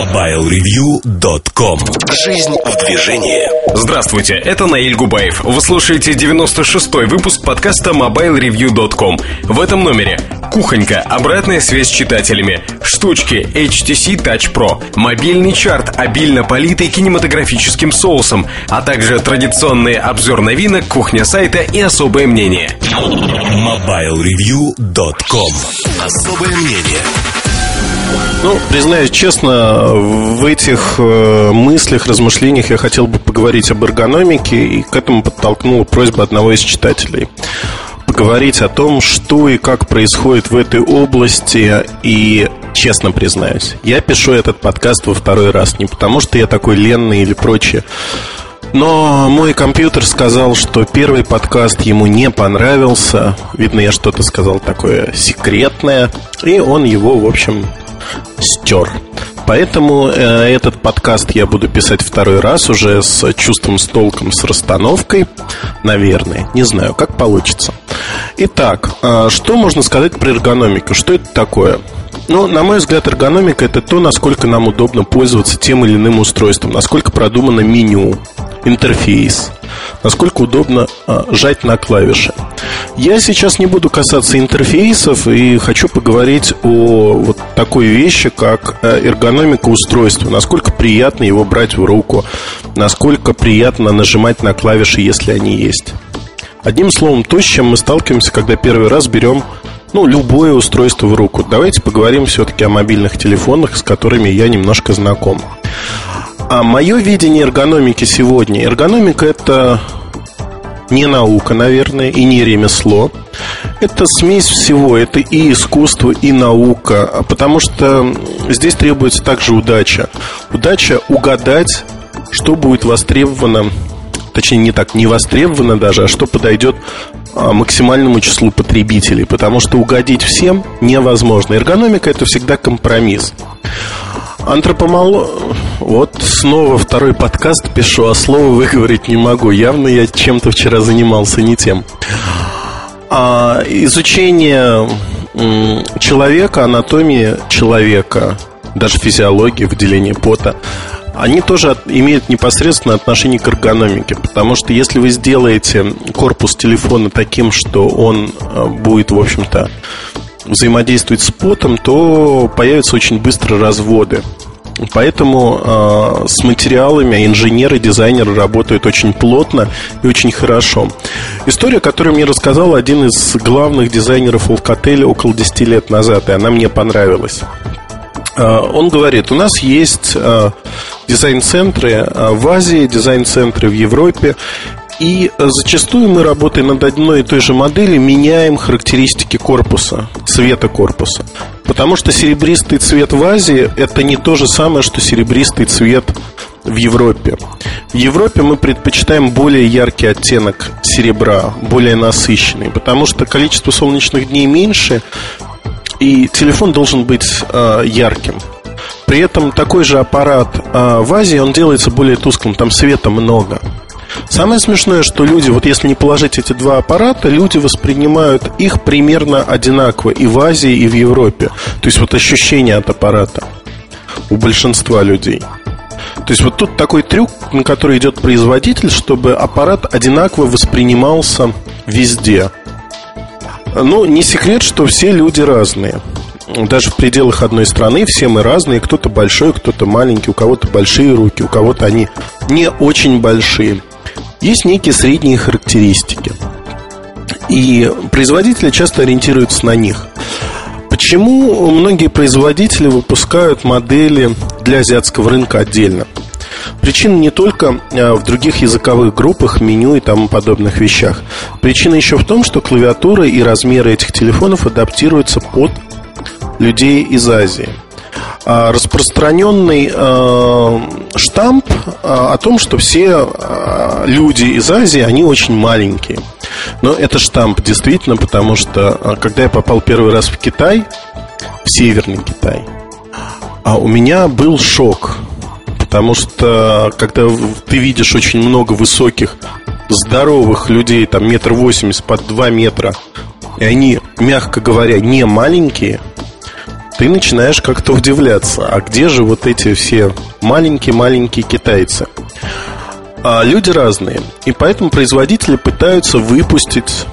MobileReview.com Жизнь в движении Здравствуйте, это Наиль Губаев. Вы слушаете 96-й выпуск подкаста MobileReview.com. В этом номере кухонька, обратная связь с читателями, штучки HTC Touch Pro, мобильный чарт, обильно политый кинематографическим соусом, а также традиционный обзор новинок, кухня сайта и особое мнение. MobileReview.com Особое мнение ну, признаюсь честно, в этих э, мыслях, размышлениях я хотел бы поговорить об эргономике, и к этому подтолкнула просьба одного из читателей. Поговорить о том, что и как происходит в этой области, и честно признаюсь, я пишу этот подкаст во второй раз, не потому что я такой ленный или прочее, но мой компьютер сказал, что первый подкаст ему не понравился. Видно, я что-то сказал такое секретное. И он его, в общем, стер. Поэтому э, этот подкаст я буду писать второй раз уже с чувством, с толком, с расстановкой. Наверное. Не знаю, как получится. Итак, э, что можно сказать про эргономику? Что это такое? Ну, на мой взгляд, эргономика это то, насколько нам удобно пользоваться тем или иным устройством, насколько продумано меню, интерфейс, насколько удобно а, жать на клавиши. Я сейчас не буду касаться интерфейсов и хочу поговорить о вот такой вещи, как э, эргономика устройства, насколько приятно его брать в руку, насколько приятно нажимать на клавиши, если они есть. Одним словом, то, с чем мы сталкиваемся, когда первый раз берем ну, любое устройство в руку. Давайте поговорим все-таки о мобильных телефонах, с которыми я немножко знаком. А мое видение эргономики сегодня. Эргономика это не наука, наверное, и не ремесло. Это смесь всего, это и искусство, и наука, потому что здесь требуется также удача. Удача угадать, что будет востребовано, точнее не так, не востребовано даже, а что подойдет а, максимальному числу потребителей, потому что угодить всем невозможно. Эргономика это всегда компромисс. Антропомол... Вот снова второй подкаст пишу, а слово выговорить не могу. Явно я чем-то вчера занимался не тем. А, изучение человека, анатомии человека, даже физиологии, выделение пота, они тоже имеют непосредственное отношение к эргономике, потому что если вы сделаете корпус телефона таким, что он а, будет, в общем-то, взаимодействовать с потом, то появятся очень быстро разводы. Поэтому э, с материалами инженеры, дизайнеры работают очень плотно и очень хорошо. История, которую мне рассказал один из главных дизайнеров Alcatel около 10 лет назад, и она мне понравилась. Э, он говорит, у нас есть э, дизайн-центры в Азии, дизайн-центры в Европе, и зачастую мы, работая над одной и той же моделью, меняем характеристики корпуса, цвета корпуса. Потому что серебристый цвет в Азии – это не то же самое, что серебристый цвет в Европе. В Европе мы предпочитаем более яркий оттенок серебра, более насыщенный, потому что количество солнечных дней меньше, и телефон должен быть э, ярким. При этом такой же аппарат э, в Азии, он делается более тусклым, там света много. Самое смешное, что люди, вот если не положить эти два аппарата, люди воспринимают их примерно одинаково и в Азии, и в Европе. То есть вот ощущение от аппарата у большинства людей. То есть вот тут такой трюк, на который идет производитель, чтобы аппарат одинаково воспринимался везде. Ну, не секрет, что все люди разные. Даже в пределах одной страны все мы разные. Кто-то большой, кто-то маленький, у кого-то большие руки, у кого-то они не очень большие. Есть некие средние характеристики. И производители часто ориентируются на них. Почему многие производители выпускают модели для азиатского рынка отдельно? Причина не только а, в других языковых группах, меню и тому подобных вещах. Причина еще в том, что клавиатура и размеры этих телефонов адаптируются под людей из Азии. А, распространенный э, штамп э, о том, что все э, люди из Азии, они очень маленькие. Но это штамп действительно, потому что когда я попал первый раз в Китай, в Северный Китай, а у меня был шок. Потому что когда ты видишь очень много высоких, здоровых людей, там метр восемьдесят под два метра, и они, мягко говоря, не маленькие – ты начинаешь как-то удивляться, а где же вот эти все маленькие-маленькие китайцы? А люди разные, и поэтому производители пытаются выпустить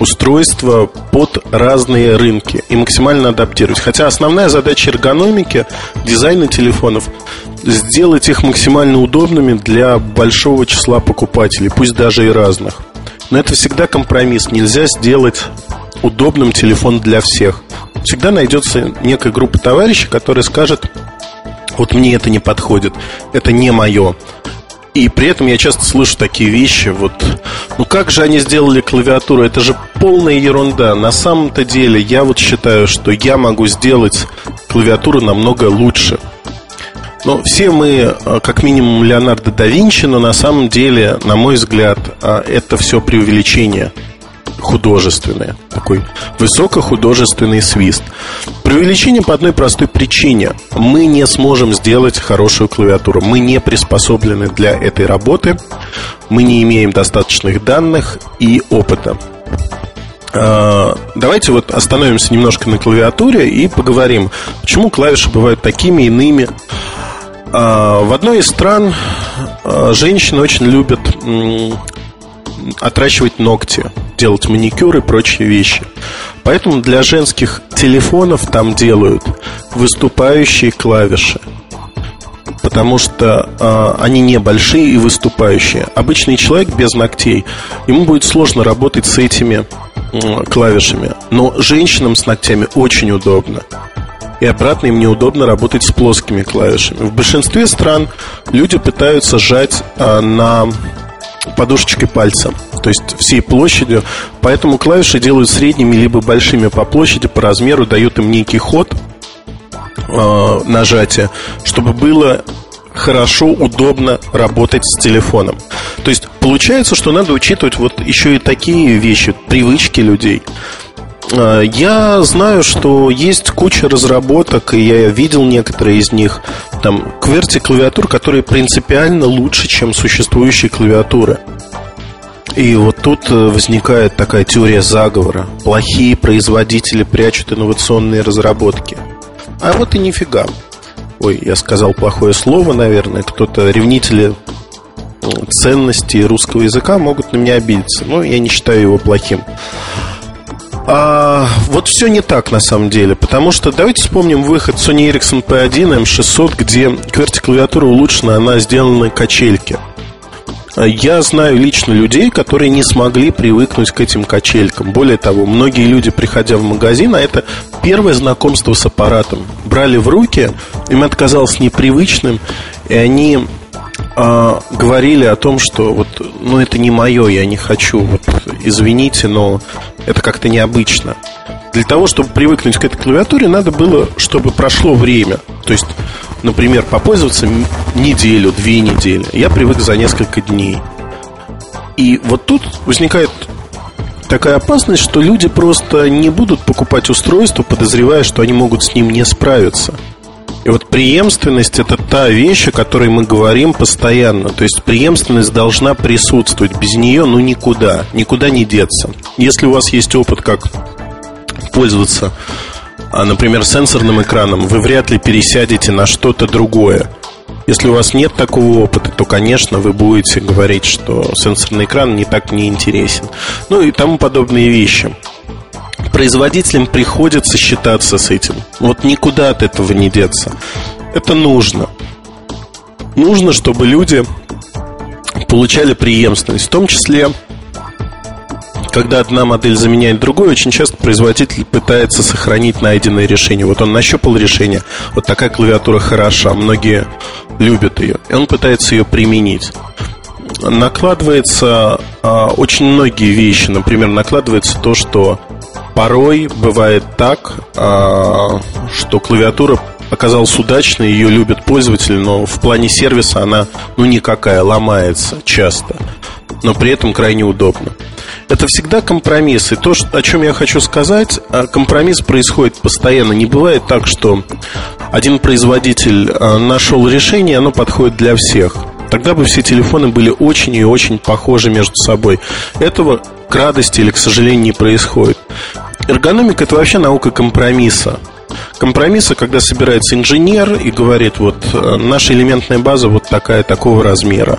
устройства под разные рынки и максимально адаптировать. Хотя основная задача эргономики, дизайна телефонов сделать их максимально удобными для большого числа покупателей, пусть даже и разных. Но это всегда компромисс. Нельзя сделать удобным телефон для всех. Всегда найдется некая группа товарищей, которая скажет, вот мне это не подходит, это не мое. И при этом я часто слышу такие вещи, вот, ну как же они сделали клавиатуру, это же полная ерунда. На самом-то деле я вот считаю, что я могу сделать клавиатуру намного лучше. Но все мы, э, как минимум, Леонардо да Винчи, но на самом деле, на мой взгляд, э, это все преувеличение художественное, такой высокохудожественный свист. Преувеличение по одной простой причине. Мы не сможем сделать хорошую клавиатуру. Мы не приспособлены для этой работы. Мы не имеем достаточных данных и опыта. Э, давайте вот остановимся немножко на клавиатуре и поговорим, почему клавиши бывают такими иными. А, в одной из стран а, женщины очень любят отращивать ногти, делать маникюр и прочие вещи. Поэтому для женских телефонов там делают выступающие клавиши. Потому что э, они небольшие и выступающие. Обычный человек без ногтей, ему будет сложно работать с этими э, клавишами. Но женщинам с ногтями очень удобно и обратно им неудобно работать с плоскими клавишами. В большинстве стран люди пытаются сжать а, на подушечкой пальца, то есть всей площадью. Поэтому клавиши делают средними либо большими по площади, по размеру, дают им некий ход э, нажатия, чтобы было хорошо, удобно работать с телефоном. То есть получается, что надо учитывать вот еще и такие вещи, привычки людей. А, я знаю, что есть куча разработок, и я видел некоторые из них. Там кверти клавиатур, которые принципиально лучше, чем существующие клавиатуры. И вот тут э, возникает такая теория заговора. Плохие производители прячут инновационные разработки. А вот и нифига. Ой, я сказал плохое слово, наверное. Кто-то, ревнители ценностей русского языка могут на меня обидеться. Но я не считаю его плохим. А, вот все не так на самом деле, потому что давайте вспомним выход Sony Ericsson P1 M600, где QWERTY клавиатура улучшена, она сделана на качельке. А я знаю лично людей, которые не смогли привыкнуть к этим качелькам. Более того, многие люди, приходя в магазин, а это первое знакомство с аппаратом, брали в руки, им это казалось непривычным, и они а, говорили о том, что вот, ну это не мое, я не хочу, вот извините, но это как-то необычно. Для того, чтобы привыкнуть к этой клавиатуре, надо было, чтобы прошло время. То есть, например, попользоваться неделю, две недели. Я привык за несколько дней. И вот тут возникает такая опасность, что люди просто не будут покупать устройство, подозревая, что они могут с ним не справиться. И вот преемственность это та вещь, о которой мы говорим постоянно. То есть преемственность должна присутствовать. Без нее ну никуда, никуда не деться. Если у вас есть опыт, как пользоваться, а, например, сенсорным экраном, вы вряд ли пересядете на что-то другое. Если у вас нет такого опыта, то, конечно, вы будете говорить, что сенсорный экран не так не интересен. Ну и тому подобные вещи производителям приходится считаться с этим. Вот никуда от этого не деться. Это нужно. Нужно, чтобы люди получали преемственность. В том числе, когда одна модель заменяет другую, очень часто производитель пытается сохранить найденное решение. Вот он нащупал решение, вот такая клавиатура хороша, многие любят ее, и он пытается ее применить накладывается а, очень многие вещи. Например, накладывается то, что порой бывает так, а, что клавиатура оказалась удачной, ее любят пользователи, но в плане сервиса она ну никакая, ломается часто, но при этом крайне удобно. Это всегда компромисс. И то, о чем я хочу сказать, а, компромисс происходит постоянно. Не бывает так, что один производитель а, нашел решение, оно подходит для всех. Тогда бы все телефоны были очень и очень похожи между собой. Этого к радости или к сожалению не происходит. Эргономика – это вообще наука компромисса. компромисса, когда собирается инженер и говорит, вот э, наша элементная база вот такая, такого размера.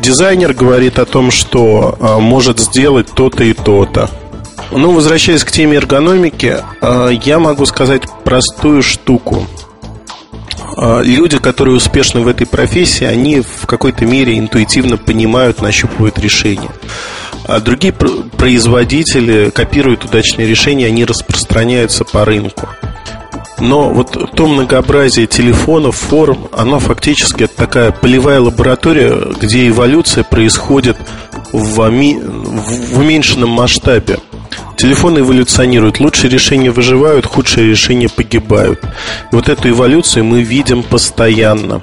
Дизайнер говорит о том, что э, может сделать то-то и то-то. Ну, возвращаясь к теме эргономики, э, я могу сказать простую штуку. Люди, которые успешны в этой профессии, они в какой-то мере интуитивно понимают, нащупывают решения. А другие производители копируют удачные решения, они распространяются по рынку. Но вот то многообразие телефонов, форм, оно фактически такая полевая лаборатория, где эволюция происходит в, в уменьшенном масштабе. Телефоны эволюционируют. Лучшие решения выживают, худшие решения погибают. И вот эту эволюцию мы видим постоянно.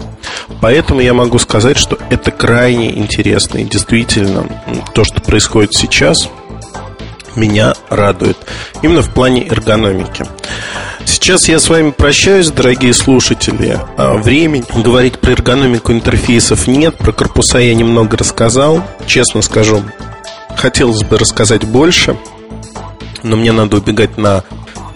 Поэтому я могу сказать, что это крайне интересно. И действительно, то, что происходит сейчас, меня радует. Именно в плане эргономики. Сейчас я с вами прощаюсь, дорогие слушатели. А, времени говорить про эргономику интерфейсов нет. Про корпуса я немного рассказал. Честно скажу, хотелось бы рассказать больше. Но мне надо убегать на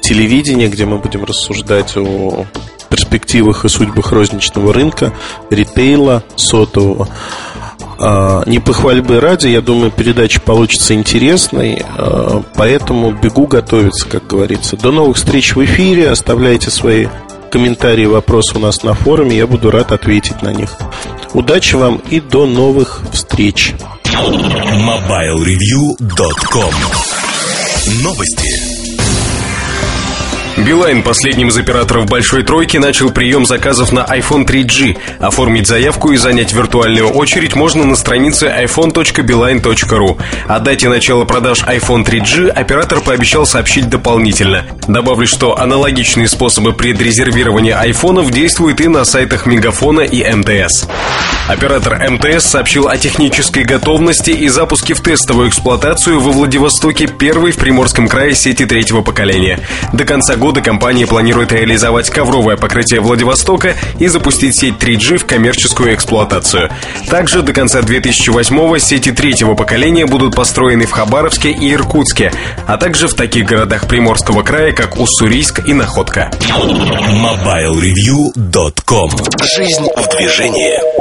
телевидение, где мы будем рассуждать о перспективах и судьбах розничного рынка, ритейла, сотового. А, не похвальбы ради, я думаю, передача получится интересной, а, поэтому бегу готовиться, как говорится. До новых встреч в эфире, оставляйте свои комментарии, вопросы у нас на форуме, я буду рад ответить на них. Удачи вам и до новых встреч. MobileReview.com Новости. Билайн, последним из операторов «Большой тройки», начал прием заказов на iPhone 3G. Оформить заявку и занять виртуальную очередь можно на странице iphone.beeline.ru. О дате начала продаж iPhone 3G оператор пообещал сообщить дополнительно. Добавлю, что аналогичные способы предрезервирования айфонов действуют и на сайтах Мегафона и МТС. Оператор МТС сообщил о технической готовности и запуске в тестовую эксплуатацию во Владивостоке первой в Приморском крае сети третьего поколения. До конца года компания планирует реализовать ковровое покрытие Владивостока и запустить сеть 3G в коммерческую эксплуатацию. Также до конца 2008-го сети третьего поколения будут построены в Хабаровске и Иркутске, а также в таких городах Приморского края, как Уссурийск и Находка. MobileReview.com Жизнь в движении